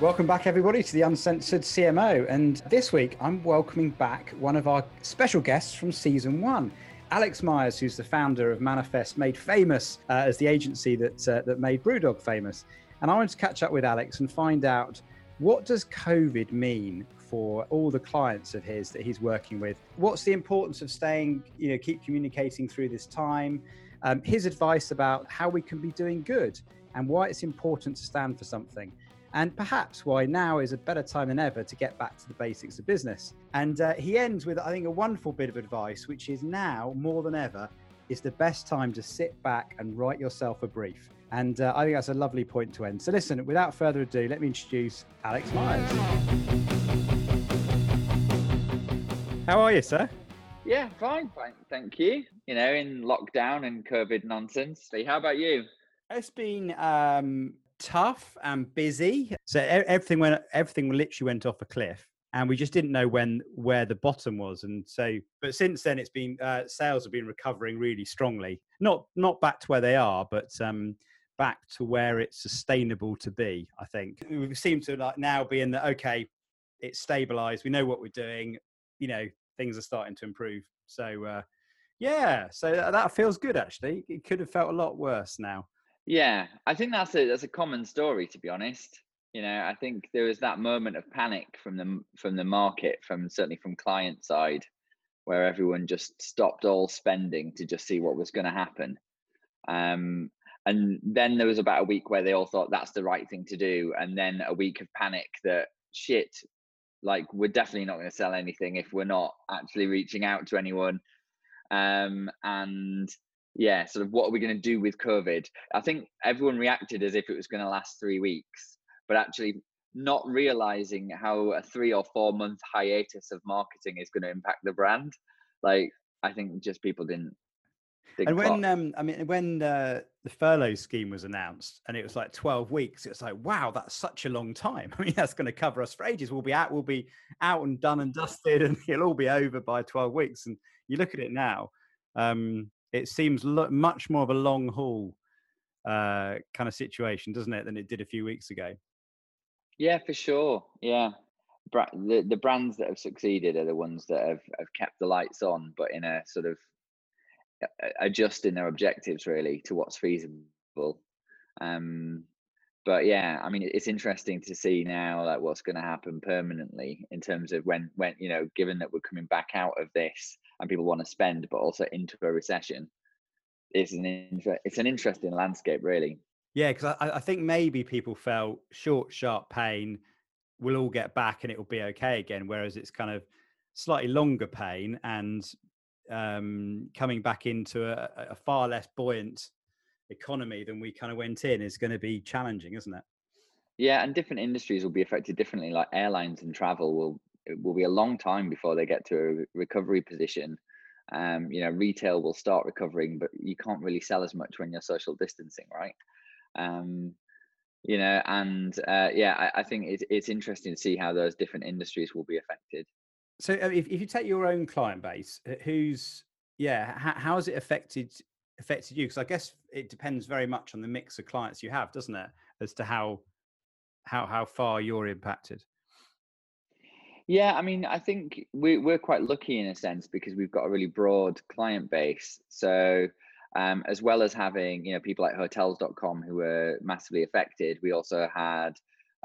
Welcome back, everybody, to the Uncensored CMO. And this week, I'm welcoming back one of our special guests from season one. Alex Myers, who's the founder of Manifest, made famous uh, as the agency that uh, that made BrewDog famous. And I wanted to catch up with Alex and find out what does COVID mean for all the clients of his that he's working with. What's the importance of staying, you know, keep communicating through this time? Um, his advice about how we can be doing good and why it's important to stand for something and perhaps why now is a better time than ever to get back to the basics of business. And uh, he ends with, I think, a wonderful bit of advice, which is now more than ever is the best time to sit back and write yourself a brief. And uh, I think that's a lovely point to end. So, listen, without further ado, let me introduce Alex Myers. How are you, sir? Yeah, fine, fine. Thank you. You know, in lockdown and COVID nonsense. How about you? It's been um, tough and busy. So everything went, everything literally went off a cliff, and we just didn't know when where the bottom was. And so, but since then, it's been uh, sales have been recovering really strongly. Not not back to where they are, but um, back to where it's sustainable to be. I think we seem to like now be in the okay, it's stabilized. We know what we're doing. You know, things are starting to improve. So. Uh, yeah, so that feels good actually. It could have felt a lot worse now. Yeah, I think that's a that's a common story to be honest. You know, I think there was that moment of panic from the from the market, from certainly from client side, where everyone just stopped all spending to just see what was going to happen. Um, and then there was about a week where they all thought that's the right thing to do, and then a week of panic that shit, like we're definitely not going to sell anything if we're not actually reaching out to anyone. Um, and yeah, sort of what are we going to do with COVID? I think everyone reacted as if it was going to last three weeks, but actually not realizing how a three or four month hiatus of marketing is going to impact the brand. Like, I think just people didn't. and when um, I mean, when uh, the furlough scheme was announced, and it was like twelve weeks, it's like, wow, that's such a long time. I mean, that's going to cover us for ages. We'll be out, we'll be out and done and dusted, and it'll all be over by twelve weeks. And you look at it now, um, it seems lo- much more of a long haul uh, kind of situation, doesn't it, than it did a few weeks ago? Yeah, for sure. Yeah, Bra- the the brands that have succeeded are the ones that have have kept the lights on, but in a sort of adjusting their objectives really to what's feasible. Um, but yeah, I mean, it's interesting to see now like what's going to happen permanently in terms of when when you know, given that we're coming back out of this and people want to spend, but also into a recession. It's an inter- it's an interesting landscape, really. Yeah, because I, I think maybe people felt short, sharp pain. We'll all get back and it will be okay again. Whereas it's kind of slightly longer pain and um, coming back into a, a far less buoyant economy than we kind of went in is going to be challenging, isn't it? Yeah, and different industries will be affected differently. Like airlines and travel will it will be a long time before they get to a recovery position. Um, you know, retail will start recovering, but you can't really sell as much when you're social distancing, right? Um, you know, and uh, yeah, I, I think it's it's interesting to see how those different industries will be affected. So, if, if you take your own client base, who's yeah, how, how has it affected affected you? Because I guess it depends very much on the mix of clients you have, doesn't it, as to how how how far you're impacted. Yeah, I mean, I think we, we're quite lucky in a sense because we've got a really broad client base. So, um, as well as having you know people like Hotels.com who were massively affected, we also had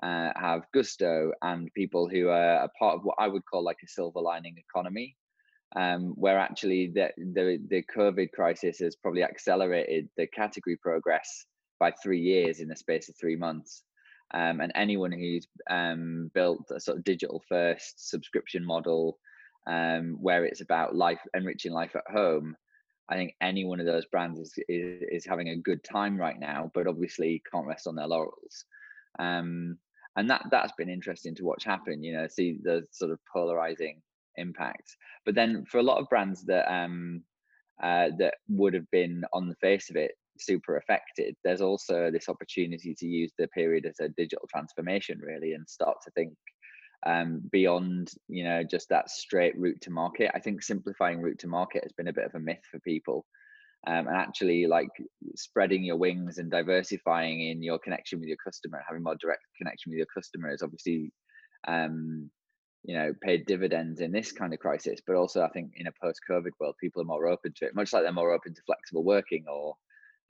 uh, have Gousto and people who are a part of what I would call like a silver lining economy, um, where actually the, the the COVID crisis has probably accelerated the category progress by three years in the space of three months. Um, and anyone who's um, built a sort of digital first subscription model um, where it's about life enriching life at home i think any one of those brands is, is, is having a good time right now but obviously can't rest on their laurels. Um, and that that's been interesting to watch happen you know see the sort of polarizing impact. But then for a lot of brands that um uh, that would have been on the face of it super affected, there's also this opportunity to use the period as a digital transformation, really, and start to think um, beyond, you know, just that straight route to market. I think simplifying route to market has been a bit of a myth for people. Um, and actually, like spreading your wings and diversifying in your connection with your customer, having more direct connection with your customer is obviously, um, you know, paid dividends in this kind of crisis. But also, I think in a post-COVID world, people are more open to it, much like they're more open to flexible working or,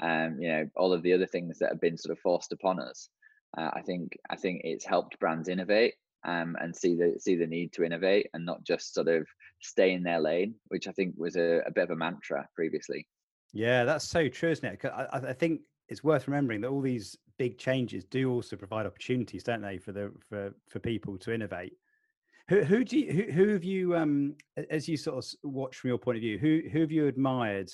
um, you know, all of the other things that have been sort of forced upon us. Uh, I think I think it's helped brands innovate um, and see the see the need to innovate and not just sort of stay in their lane, which I think was a, a bit of a mantra previously. Yeah, that's so true, isn't it? I, I think it's worth remembering that all these big changes do also provide opportunities, don't they, for the for for people to innovate. Who who do you who, who have you um as you sort of watch from your point of view, who who have you admired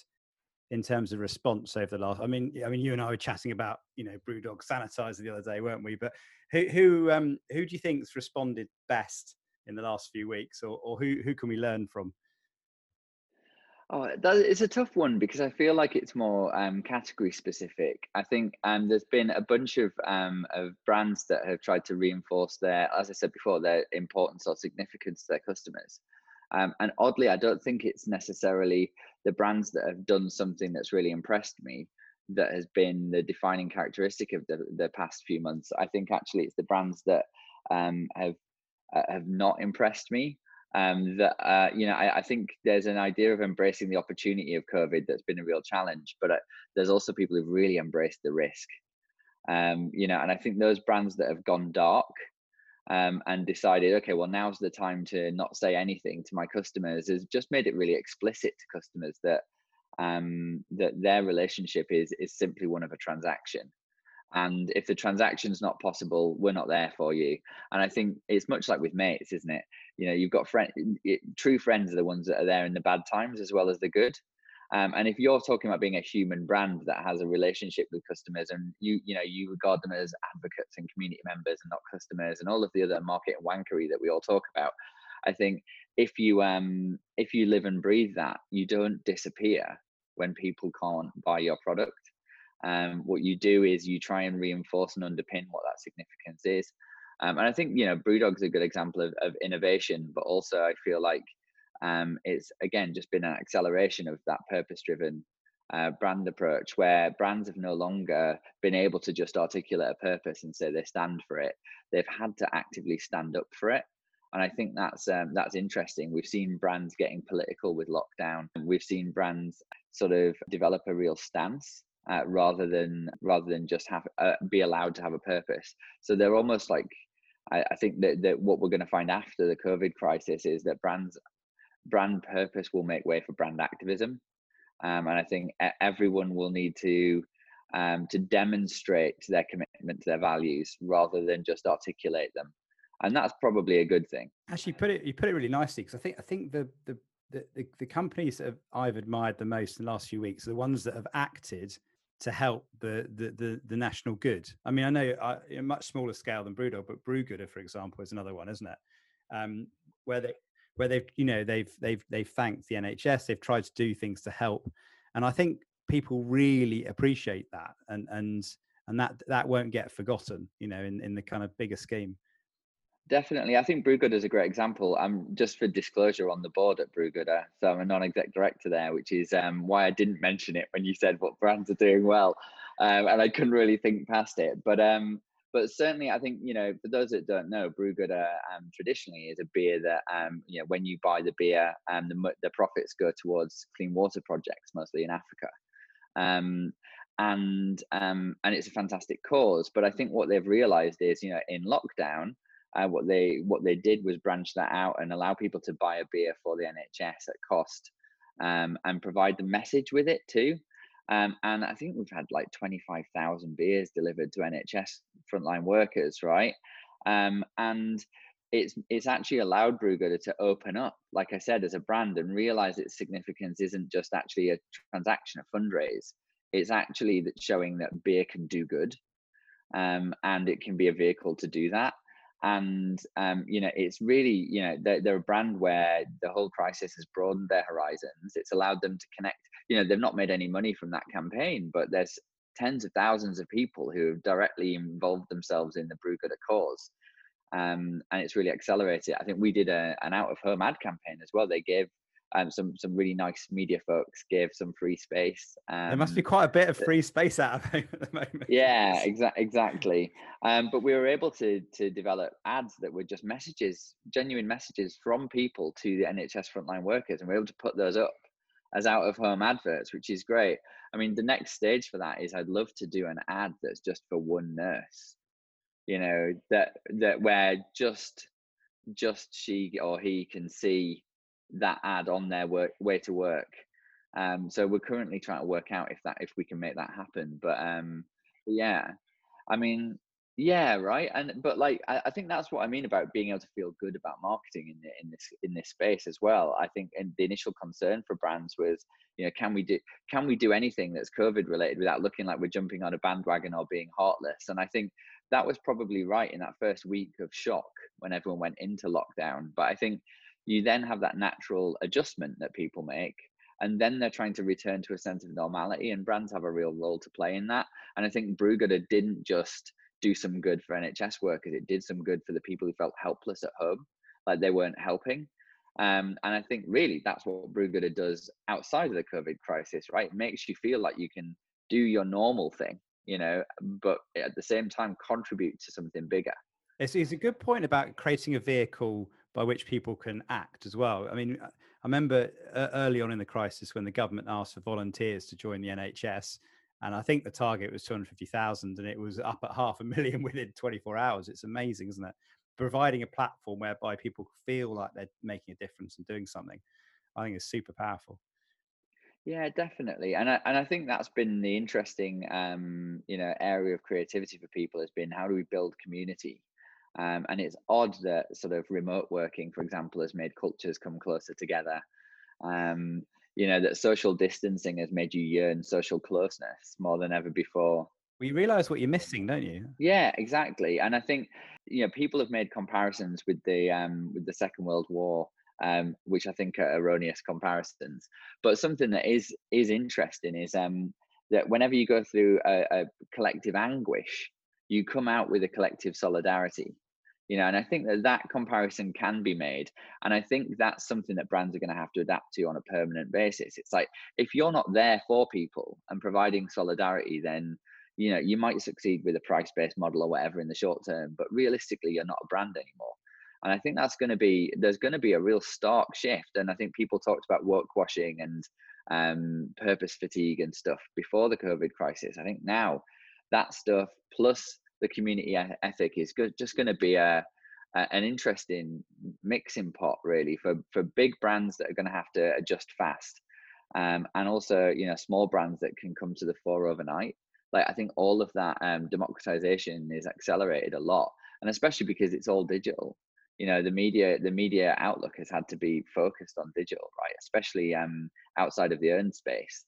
in terms of response over the last? I mean, I mean, you and I were chatting about you know BrewDog sanitizer the other day, weren't we? But who who um who do you think's responded best in the last few weeks, or or who who can we learn from? Oh, that, it's a tough one because I feel like it's more um, category specific. I think um, there's been a bunch of um, of brands that have tried to reinforce their, as I said before, their importance or significance to their customers. Um, and oddly, I don't think it's necessarily the brands that have done something that's really impressed me that has been the defining characteristic of the, the past few months. I think actually it's the brands that um, have uh, have not impressed me. Um, that uh, you know, I, I, think there's an idea of embracing the opportunity of COVID that's been a real challenge, but uh, there's also people who've really embraced the risk. Um, you know, and I think those brands that have gone dark um, and decided, okay, well, now's the time to not say anything to my customers has just made it really explicit to customers that um, that their relationship is is simply one of a transaction. And if the transaction's not possible, we're not there for you. And I think it's much like with mates, isn't it? You know, you've got friend, true friends are the ones that are there in the bad times as well as the good. Um, and if you're talking about being a human brand that has a relationship with customers and you you know you regard them as advocates and community members and not customers and all of the other market wankery that we all talk about, I think if you um if you live and breathe that, you don't disappear when people can't buy your product. Um, what you do is you try and reinforce and underpin what that significance is. Um, and I think you know BrewDog's a good example of, of innovation, but also I feel like um, it's again just been an acceleration of that purpose driven uh, brand approach where brands have no longer been able to just articulate a purpose and say they stand for it. They've had to actively stand up for it. And i think that's um, that's interesting. We've seen brands getting political with lockdown. We've seen brands sort of develop a real stance uh, rather than rather than just have uh, be allowed to have a purpose. So they're almost like I, I think that, that what we're going to find after the covid crisis is that brands brand purpose will make way for brand activism. Um, and I think everyone will need to um, to demonstrate their commitment to their values rather than just articulate them, and that's probably a good thing. Actually, put it you put it really nicely because I think I think the, the the the, companies that I've admired the most in the last few weeks are the ones that have acted to help the the the, the national good. I mean, I know uh, a much smaller scale than Brewdog, but Brewgooder, for example, is another one, isn't it? Um, where they where they've you know they've they've they've thanked the NHS, they've tried to do things to help, and I think people really appreciate that, and and and that that won't get forgotten, you know, in in the kind of bigger scheme. Definitely, I think Brewgooder is a great example. I'm just for disclosure on the board at Brewgooder, so I'm a non-exec director there, which is um, why I didn't mention it when you said what brands are doing well, um, and I couldn't really think past it. But um, but certainly I think you know for those that don't know, Brewgooder um, traditionally is a beer that um, you know when you buy the beer, um, the the profits go towards clean water projects, mostly in Africa, um, and um, and it's a fantastic cause. But I think what they've realised is you know in lockdown. Uh, what they what they did was branch that out and allow people to buy a beer for the NHS at cost, um, and provide the message with it too. Um, and I think we've had like 25,000 beers delivered to NHS frontline workers, right? Um, and it's it's actually allowed Brewgooder to open up, like I said, as a brand and realize its significance isn't just actually a transaction, a fundraise. It's actually showing that beer can do good, um, and it can be a vehicle to do that. And um, you know, it's really you know they're, they're a brand where the whole crisis has broadened their horizons. It's allowed them to connect you know they've not made any money from that campaign but there's tens of thousands of people who have directly involved themselves in the Brewgooder cause. Um, and it's really accelerated. I think we did a, an out of home ad campaign as well. They gave um, some some really nice media folks gave some free space. Um, there must be um, quite a bit of free space out of at the moment. Yeah, exa- exactly. Um, but we were able to to develop ads that were just messages, genuine messages from people to the NHS frontline workers, and we are able to put those up as out of home adverts, which is great. I mean, the next stage for that is I'd love to do an ad that's just for one nurse. You know that that where just just she or he can see that ad on their work way to work. Um, so we're currently trying to work out if that if we can make that happen. But um, yeah, I mean, yeah, right. And but like I, I, think that's what I mean about being able to feel good about marketing in in this in this space as well. I think and the initial concern for brands was, you know, can we do can we do anything that's COVID related without looking like we're jumping on a bandwagon or being heartless? And I think that was probably right in that first week of shock when everyone went into lockdown. But I think you then have that natural adjustment that people make and then they're trying to return to a sense of normality and brands have a real role to play in that and i think brewgooder didn't just do some good for nhs workers it did some good for the people who felt helpless at home like they weren't helping um, and i think really that's what brewgooder does outside of the covid crisis right? It makes you feel like you can do your normal thing you know but at the same time contribute to something bigger. It's, it's a good point about creating a vehicle by which people can act as well. I mean, I remember uh, early on in the crisis when the government asked for volunteers to join the NHS, and I think the target was 250,000, and it was up at half a million within 24 hours. It's amazing, isn't it? Providing a platform whereby people feel like they're making a difference and doing something, I think is super powerful. Yeah, definitely, and I and I think that's been the interesting, um, you know, area of creativity for people has been how do we build community um, and it's odd that sort of remote working, for example, has made cultures come closer together. Um, you know, that social distancing has made you yearn social closeness more than ever before. We realize what you're missing, don't you? Yeah, exactly. And I think, you know, people have made comparisons with the um, with the Second World War um, which I think are erroneous comparisons. But something that is is interesting is um, that whenever you go through a, a, collective anguish, you come out with a collective solidarity you know and i think that that comparison can be made and i think that's something that brands are going to have to adapt to on a permanent basis. It's like if you're not there for people and providing solidarity then you know you might succeed with a price based model or whatever in the short term but realistically you're not a brand anymore. And i think that's going to be there's going to be a real stark shift and i think people talked about work washing and um, purpose fatigue and stuff before the covid crisis. I think now that stuff plus the community ethic is just going to be a, a, an interesting mixing pot really for for big brands that are going to have to adjust fast. Um, and also you know small brands that can come to the fore overnight. Like i think all of that um, democratization is accelerated a lot and especially because it's all digital. You know the media the media outlook has had to be focused on digital right? Especially um, outside of the earned space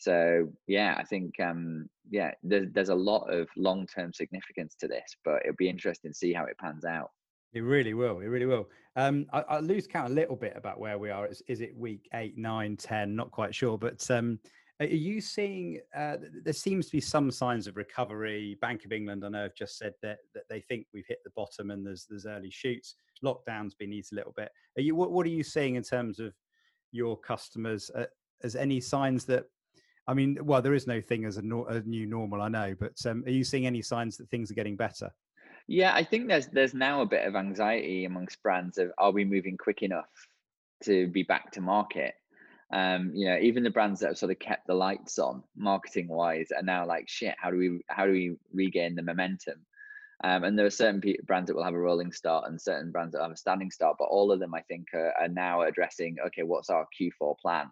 so yeah, I think um, yeah, there's there's a lot of long term significance to this, but it'll be interesting to see how it pans out. It really will. It really will. Um, I, I, lose count a little bit about where we are. Is, is it week eight, nine, ten? Not quite sure. But um, are you seeing? Uh, there seems to be some signs of recovery. Bank of England, I know, have just said that that they think we've hit the bottom and there's there's early shoots. Lockdown's been eased a little bit. Are you? What, what are you seeing in terms of your customers? Uh, as any signs that I mean, well, there is no thing as a, no, a new normal, I know, but um, are you seeing any signs that things are getting better? Yeah, I think there's there's now a bit of anxiety amongst brands of are we moving quick enough to be back to market? Um, you know, even the brands that have sort of kept the lights on marketing wise are now like shit. How do we how do we regain the momentum? Um, and there are certain brands that will have a rolling start and certain brands that have a standing start, but all of them I think are, are now addressing okay, what's our Q4 plan?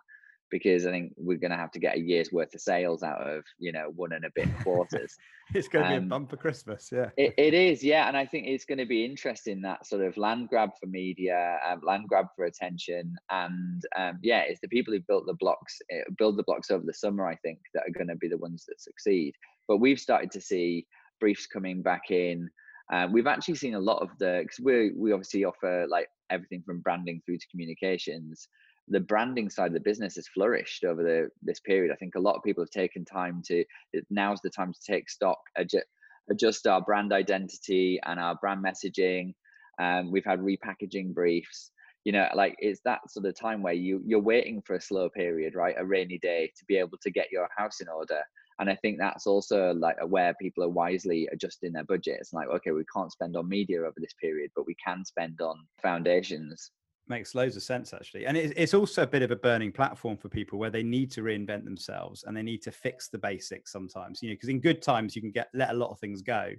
Because I think we're going to have to get a year's worth of sales out of you know one and a bit quarters. it's going to um, be a bumper Christmas, yeah. It, it is, yeah, and I think it's going to be interesting that sort of land grab for media, um, land grab for attention, and um, yeah, it's the people who built the blocks, eh, build the blocks over the summer. I think that are going to be the ones that succeed. But we've started to see briefs coming back in. Uh, we've actually seen a lot of the because we we obviously offer like everything from branding through to communications the branding side of the business has flourished over the this period. I think a lot of people have taken time to now's the time to take stock, adjust, adjust our brand identity and our brand messaging. Um, we've had repackaging briefs. you know like it's that sort of time where you you're waiting for a slow period right a rainy day to be able to get your house in order and i think that's also like where people are wisely adjusting their budgets like okay we can't spend on media over this period but we can spend on foundations makes loads of sense actually. And it's also a bit of a burning platform for people where they need to reinvent themselves and they need to fix the basics sometimes you know because in good times you can get let a lot of things go.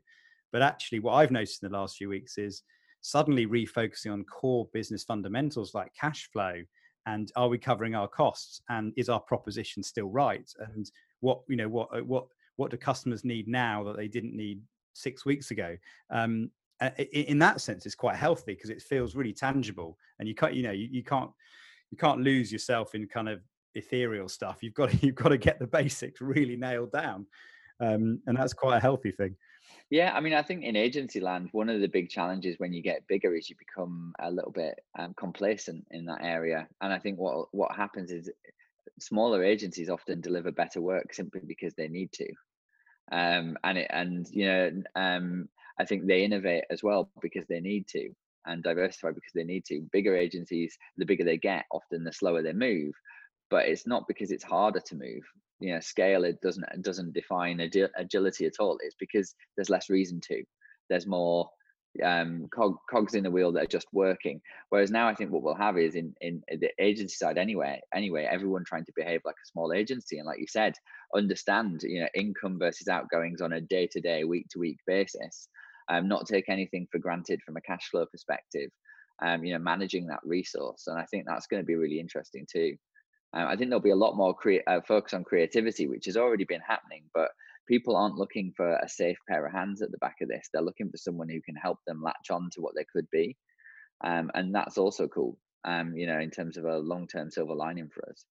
But actually what i've noticed in the last few weeks is suddenly refocusing on core business fundamentals like cash flow and are we covering our costs and is our proposition still right? And what you know what uh, what what do customers need now that they didn't need six weeks ago? Um, in that sense it's quite healthy because it feels really tangible and you can't you know you, you can't you can't lose yourself in kind of ethereal stuff you've got to, you've got to get the basics really nailed down um, and that's quite a healthy thing yeah, I mean, I think in agency land, one of the big challenges when you get bigger is you become a little bit um, complacent in that area. And I think what what happens is smaller agencies often deliver better work simply because they need to. Um, and it and you know um, I think they innovate as well because they need to and diversify because they need to. Bigger agencies, the bigger they get, often the slower they move. But it's not because it's harder to move. You know scale it doesn't it doesn't define agility at all. It's because there's less reason to. There's more um cog, cogs in the wheel that are just working. Whereas now i think what we'll have is in in the agency side anyway anyway everyone trying to behave like a small agency. And like you said understand you know income versus outgoings on a day-to-day week-to-week basis um not take anything for granted from a cash flow perspective um you know managing that resource and i think that's going to be really interesting too um, I think there'll be a lot more crea- uh, focus on creativity, which has already been happening, but people aren't looking for a safe pair of hands at the back of this. They're looking for someone who can help them latch on to what they could be. Um, and that's also cool, um, you know, in terms of a long term silver lining for us.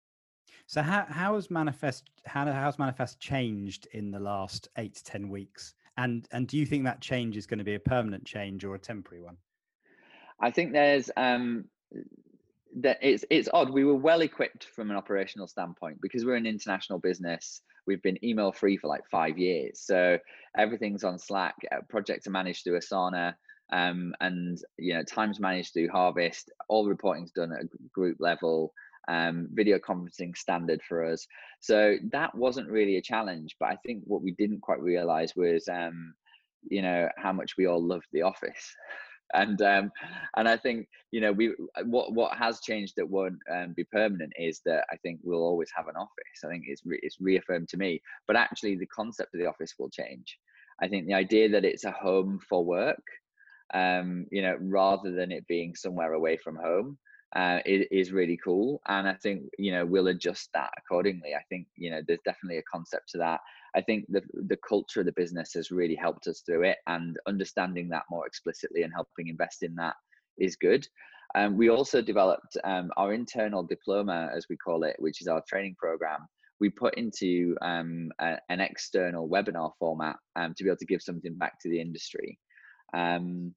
So how how has manifest how has manifest changed in the last eight to ten weeks? And and do you think that change is going to be a permanent change or a temporary one? I think there's um, that it's it's odd. We were well equipped from an operational standpoint because we're an international business. We've been email free for like five years, so everything's on Slack. Uh, projects are managed through Asana, um, and you know times managed through Harvest. All reporting's done at a group level. Um, video conferencing standard for us, so that wasn't really a challenge. But I think what we didn't quite realize was, um, you know, how much we all loved the office and um, and I think you know we what what has changed that won't um, be permanent is that I think we'll always have an office. I think it's re- it's reaffirmed to me, but actually the concept of the office will change. I think the idea that it's a home for work, um, you know, rather than it being somewhere away from home, uh, is, is really cool. And I think you know we'll adjust that accordingly. I think you know there's definitely a concept to that. I think the the culture of the business has really helped us through it, and understanding that more explicitly and helping invest in that is good. Um, we also developed um, our internal diploma, as we call it, which is our training program. We put into um, a, an external webinar format um, to be able to give something back to the industry. Um,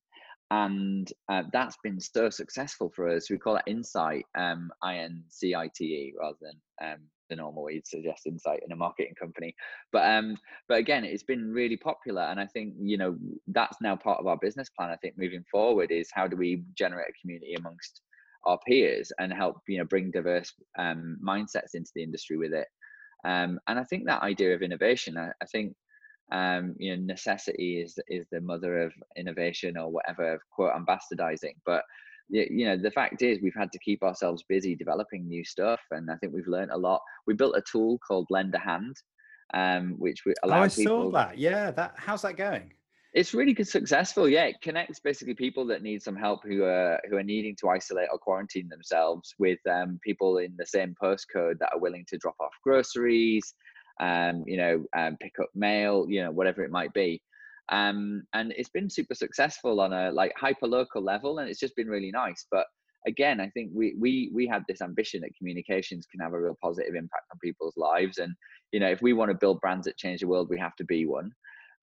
and uh, that's been so successful for us. We call it Incite, um, I N C I T E, rather than um, the normal way you'd suggest Insight in a marketing company. But um, but again, it's been really popular, and I think you know that's now part of our business plan. I think moving forward is how do we generate a community amongst our peers and help you know bring diverse um, mindsets into the industry with it. Um, and I think that idea of innovation, I, I think um, you know, necessity is is the mother of innovation or whatever. Quote, I'm bastardizing, but you know, the fact is we've had to keep ourselves busy developing new stuff, and I think we've learned a lot. We built a tool called Lend a Hand, um, which we allow oh, I people. saw that. Yeah, that how's that going? It's really good, successful. Yeah, it connects basically people that need some help who are who are needing to isolate or quarantine themselves with um, people in the same postcode that are willing to drop off groceries, um, you know, um, pick up mail, you know, whatever it might be. Um, and it's been super successful on a like hyper local level, and it's just been really nice. But again, I think we we we had this ambition that communications can have a real positive impact on people's lives, and you know, if we want to build brands that change the world, we have to be one.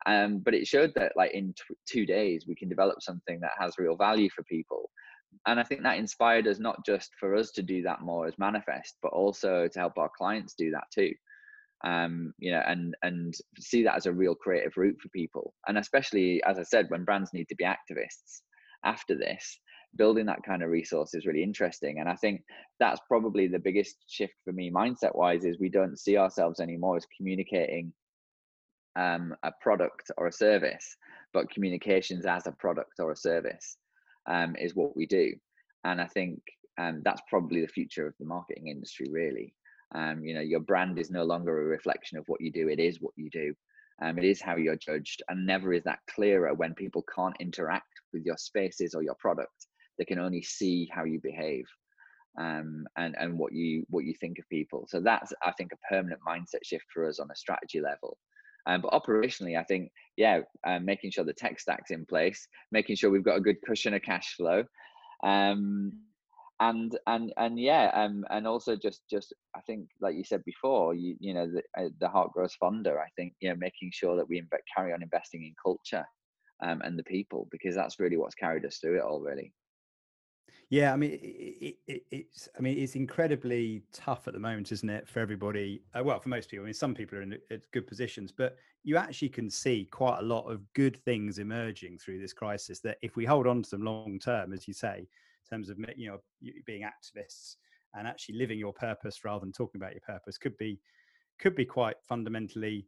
Um, but it showed that like in t- two days we can develop something that has real value for people and i think that inspired us not just for us to do that more as manifest but also to help our clients do that too um, you know, and and see that as a real creative route for people. And especially, as I said, when brands need to be activists after this, building that kind of resource is really interesting. And i think that's probably the biggest shift for me mindset wise is we don't see ourselves anymore as communicating um, a product or a service but communications as a product or a service um, is what we do. And i think um, that's probably the future of the marketing industry really um, you know your brand is no longer a reflection of what you do it is what you do. Um, it is how you're judged and never is that clearer when people can't interact with your spaces or your product. They can only see how you behave um, and and what you what you think of people. So that's i think a permanent mindset shift for us on a strategy level. Um, but operationally i think yeah um, making sure the tech stack's in place making sure we've got a good cushion of cash flow um, and and and yeah um and also just just i think like you said before you you know the, uh, the heart grows fonder i think you know making sure that we inv- carry on investing in culture um, and the people because that's really what's carried us through it all really yeah, I mean, it, it, it's I mean, it's incredibly tough at the moment, isn't it, for everybody? Uh, well, for most people. I mean, some people are in good positions, but you actually can see quite a lot of good things emerging through this crisis. That if we hold on to them long term, as you say, terms of you know being activists and actually living your purpose rather than talking about your purpose, could be could be quite fundamentally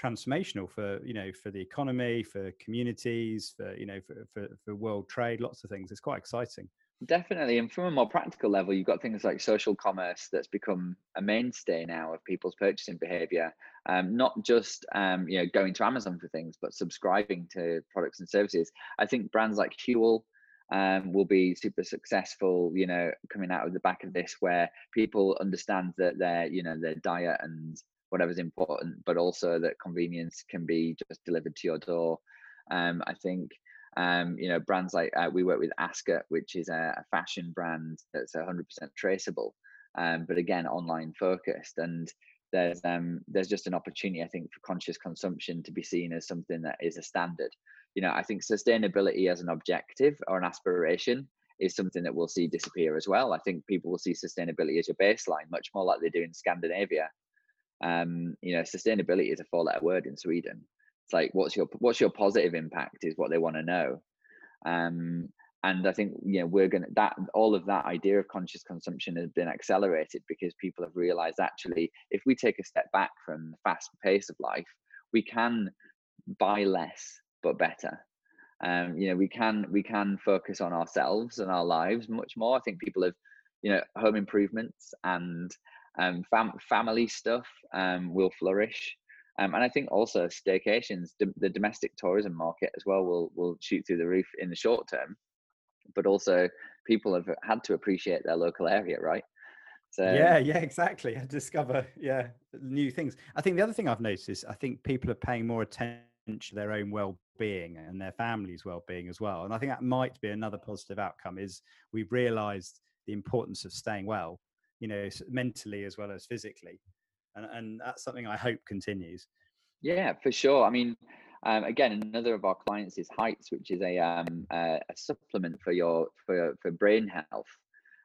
transformational for you know for the economy, for communities, for you know for, for, for world trade, lots of things. It's quite exciting. Definitely. And from a more practical level, you've got things like social commerce that's become a mainstay now of people's purchasing behavior. Um, not just um, you know going to Amazon for things, but subscribing to products and services. I think brands like Huel um, will be super successful, you know, coming out of the back of this, where people understand that their, you know, their diet and whatever's important, but also that convenience can be just delivered to your door. Um, I think um, you know, brands like uh, we work with Asket, which is a, a fashion brand that's 100% traceable, um, but again, online focused. And there's um, there's just an opportunity, I think, for conscious consumption to be seen as something that is a standard. You know, I think sustainability as an objective or an aspiration is something that we'll see disappear as well. I think people will see sustainability as your baseline, much more like they do in Scandinavia. Um, you know, sustainability is a four-letter word in Sweden it's like what's your what's your positive impact is what they want to know um, and i think you know we're gonna that all of that idea of conscious consumption has been accelerated because people have realized actually if we take a step back from the fast pace of life we can buy less but better um, you know we can we can focus on ourselves and our lives much more i think people have you know home improvements and um, fam- family stuff um, will flourish um, and I think also staycations, the domestic tourism market as well will will shoot through the roof in the short term, but also people have had to appreciate their local area, right? So yeah, yeah, exactly. Discover yeah new things. I think the other thing I've noticed is I think people are paying more attention to their own well-being and their family's well-being as well. And I think that might be another positive outcome is we've realised the importance of staying well, you know, mentally as well as physically and, and that's something I hope continues. Yeah, for sure. I mean, um, again, another of our clients is Heights, which is a um, a supplement for your for for brain health.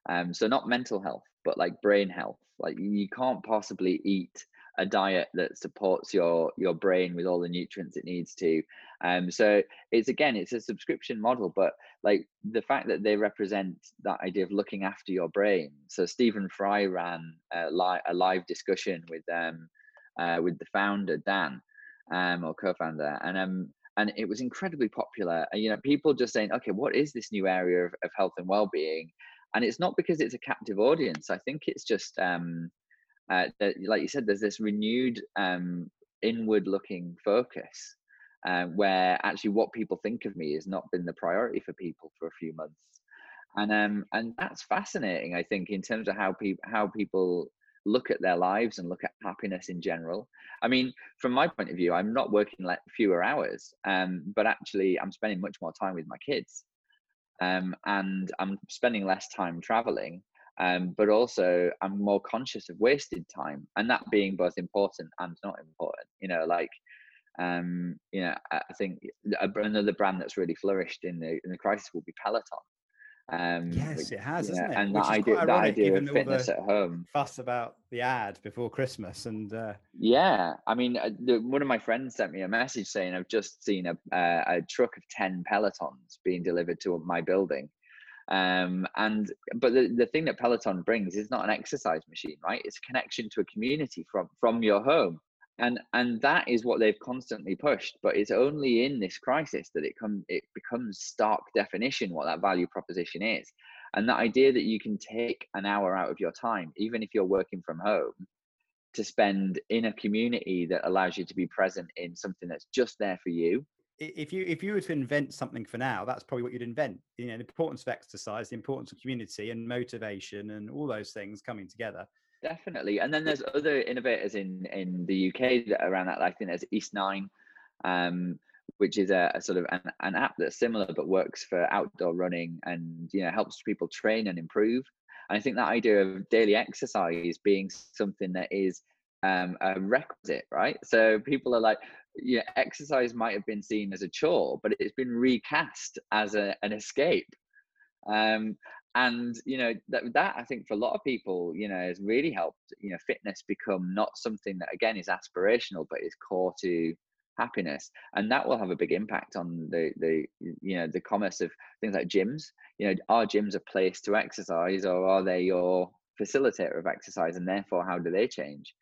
Um, so not mental health, but like brain health. Like you can't possibly eat a diet that supports your your brain with all the nutrients it needs to. Um so it's again it's a subscription model but like the fact that they represent that idea of looking after your brain. So stephen fry ran a, li- a live discussion with um uh, with the founder dan um or co-founder and um and it was incredibly popular. And you know people just saying okay what is this new area of, of health and well-being? And it's not because it's a captive audience. I think it's just um uh, like you said, there's this renewed um, inward looking focus um, where actually what people think of me has not been the priority for people for a few months. And um, and that's fascinating, I think, in terms of how people how people look at their lives and look at happiness in general. I mean, from my point of view, I'm not working like fewer hours, um, but actually I'm spending much more time with my kids. Um, and I'm spending less time traveling um, but also I'm more conscious of wasted time, and that being both important and not important. You know, like um, you know, I think another brand that's really flourished in the in the crisis will be Peloton. Um, yes, which, it has, isn't it? And which that idea, that idea of fitness at home. Fuss about the ad before Christmas, and uh... yeah, I mean, uh, the, one of my friends sent me a message saying I've just seen a uh, a truck of ten Pelotons being delivered to my building, Um, and but the, the thing that Peloton brings is not an exercise machine, right? It's a connection to a community from from your home. And and that is what they've constantly pushed. But it's only in this crisis that it come it becomes stark definition what that value proposition is. And that idea that you can take an hour out of your time, even if you're working from home, to spend in a community that allows you to be present in something that's just there for you if you if you were to invent something for now that's probably what you'd invent. You know the importance of exercise the importance of community and motivation and all those things coming together. Definitely. And then there's other innovators in in the uk that around that i think there's east nine um, which is a, a sort of an, an, app that's similar but works for outdoor running and you know helps people train and improve. And i think that idea of daily exercise being something that is um, a requisite right? So people are like yeah, exercise might have been seen as a chore, but it's been recast as a, an escape. Um, and you know that that I think for a lot of people, you know, has really helped. You know, fitness become not something that again is aspirational, but is core to happiness, and that will have a big impact on the the you know the commerce of things like gyms. You know, are gyms a place to exercise, or are they your facilitator of exercise, and therefore how do they change?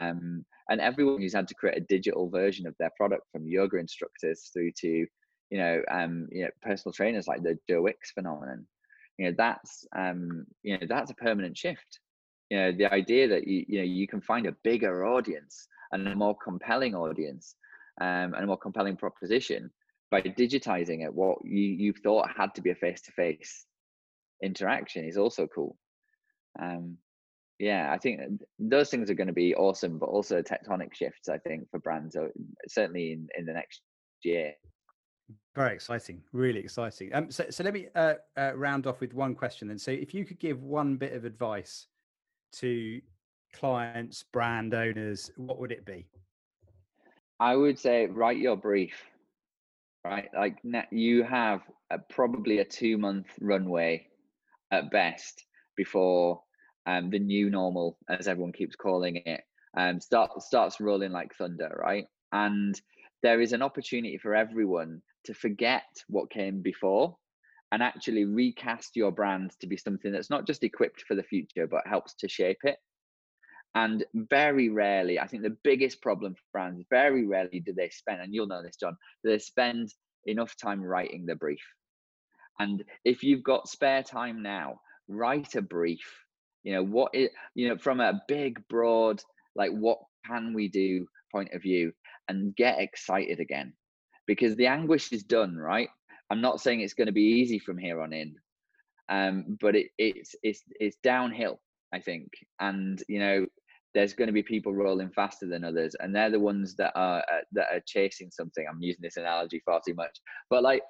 Um, and everyone who's had to create a digital version of their product from yoga instructors through to you know um you know personal trainers like the joe wicks phenomenon you know that's um you know that's a permanent shift. You know the idea that you you know you can find a bigger audience and a more compelling audience um, and a more compelling proposition by digitizing it what you you thought had to be a face-to-face interaction is also cool. Um yeah i think those things are going to be awesome but also tectonic shifts i think for brands uh, certainly in, in the next year. Very exciting really exciting. Um so, so let me uh, uh, round off with one question then. So if you could give one bit of advice to clients brand owners what would it be? I would say write your brief right? Like you have a, probably a two month runway at best before um, the new normal, as everyone keeps calling it, um, start, starts rolling like thunder, right? And there is an opportunity for everyone to forget what came before and actually recast your brand to be something that's not just equipped for the future, but helps to shape it. And very rarely, I think the biggest problem for brands, very rarely do they spend, and you'll know this, John, they spend enough time writing the brief. And if you've got spare time now, write a brief you know what it you know from a big broad like what can we do point of view and get excited again. Because the anguish is done right? I'm not saying it's going to be easy from here on in um but it, it's it's it's downhill i think. And you know there's going to be people rolling faster than others and they're the ones that are uh, that are chasing something. I'm using this analogy far too much. But like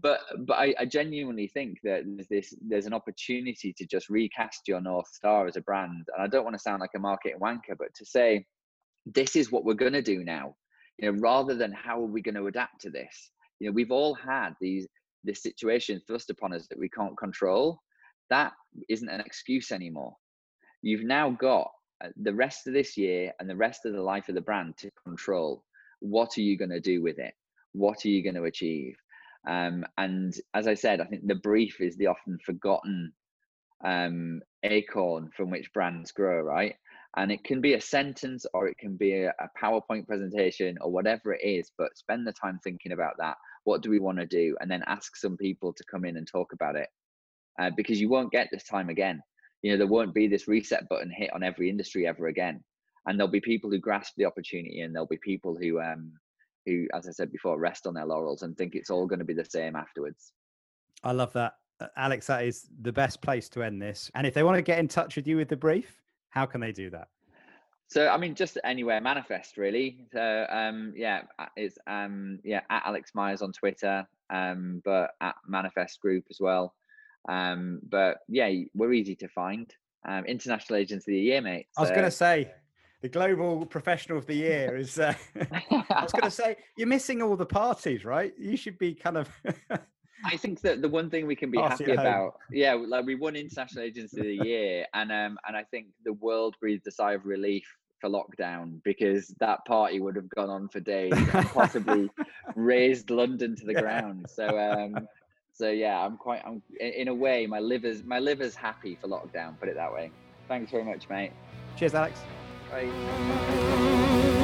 but but I, I genuinely think that there's this there's an opportunity to just recast your north star as a brand. And i don't want to sound like a marketing wanker but to say this is what we're going to do now you know rather than how are we going to adapt to this? You know we've all had these this situation thrust upon us that we can't control. That isn't an excuse anymore. You've now got the rest of this year and the rest of the life of the brand to control. What are you going to do with it? What are you going to achieve? Um, and as I said, I think the brief is the often forgotten um, acorn from which brands grow, right? And it can be a sentence or it can be a, a PowerPoint presentation or whatever it is, but spend the time thinking about that. What do we want to do? And then ask some people to come in and talk about it uh, because you won't get this time again you know there won't be this reset button hit on every industry ever again. And there'll be people who grasp the opportunity and there'll be people who um who as i said before rest on their laurels and think it's all going to be the same afterwards. I love that. Alex that is the best place to end this. And if they want to get in touch with you with the brief how can they do that? So I mean, just anywhere manifest really. So um, yeah, it's um, yeah at Alex Myers on Twitter, um, but at Manifest Group as well. Um, but yeah, we're easy to find. Um, International Agency of the Year, mate. So. I was going to say the global professional of the year is. Uh, I was going to say you're missing all the parties, right? You should be kind of. I think that the one thing we can be Party happy about, yeah, like we won International Agency of the Year, and um, and I think the world breathed a sigh of relief for lockdown because that party would have gone on for days and possibly raised London to the ground. So um, So yeah, I'm quite. I'm in a way, my liver's my liver's happy for lockdown. Put it that way. Thanks very much, mate. Cheers, Alex. Bye.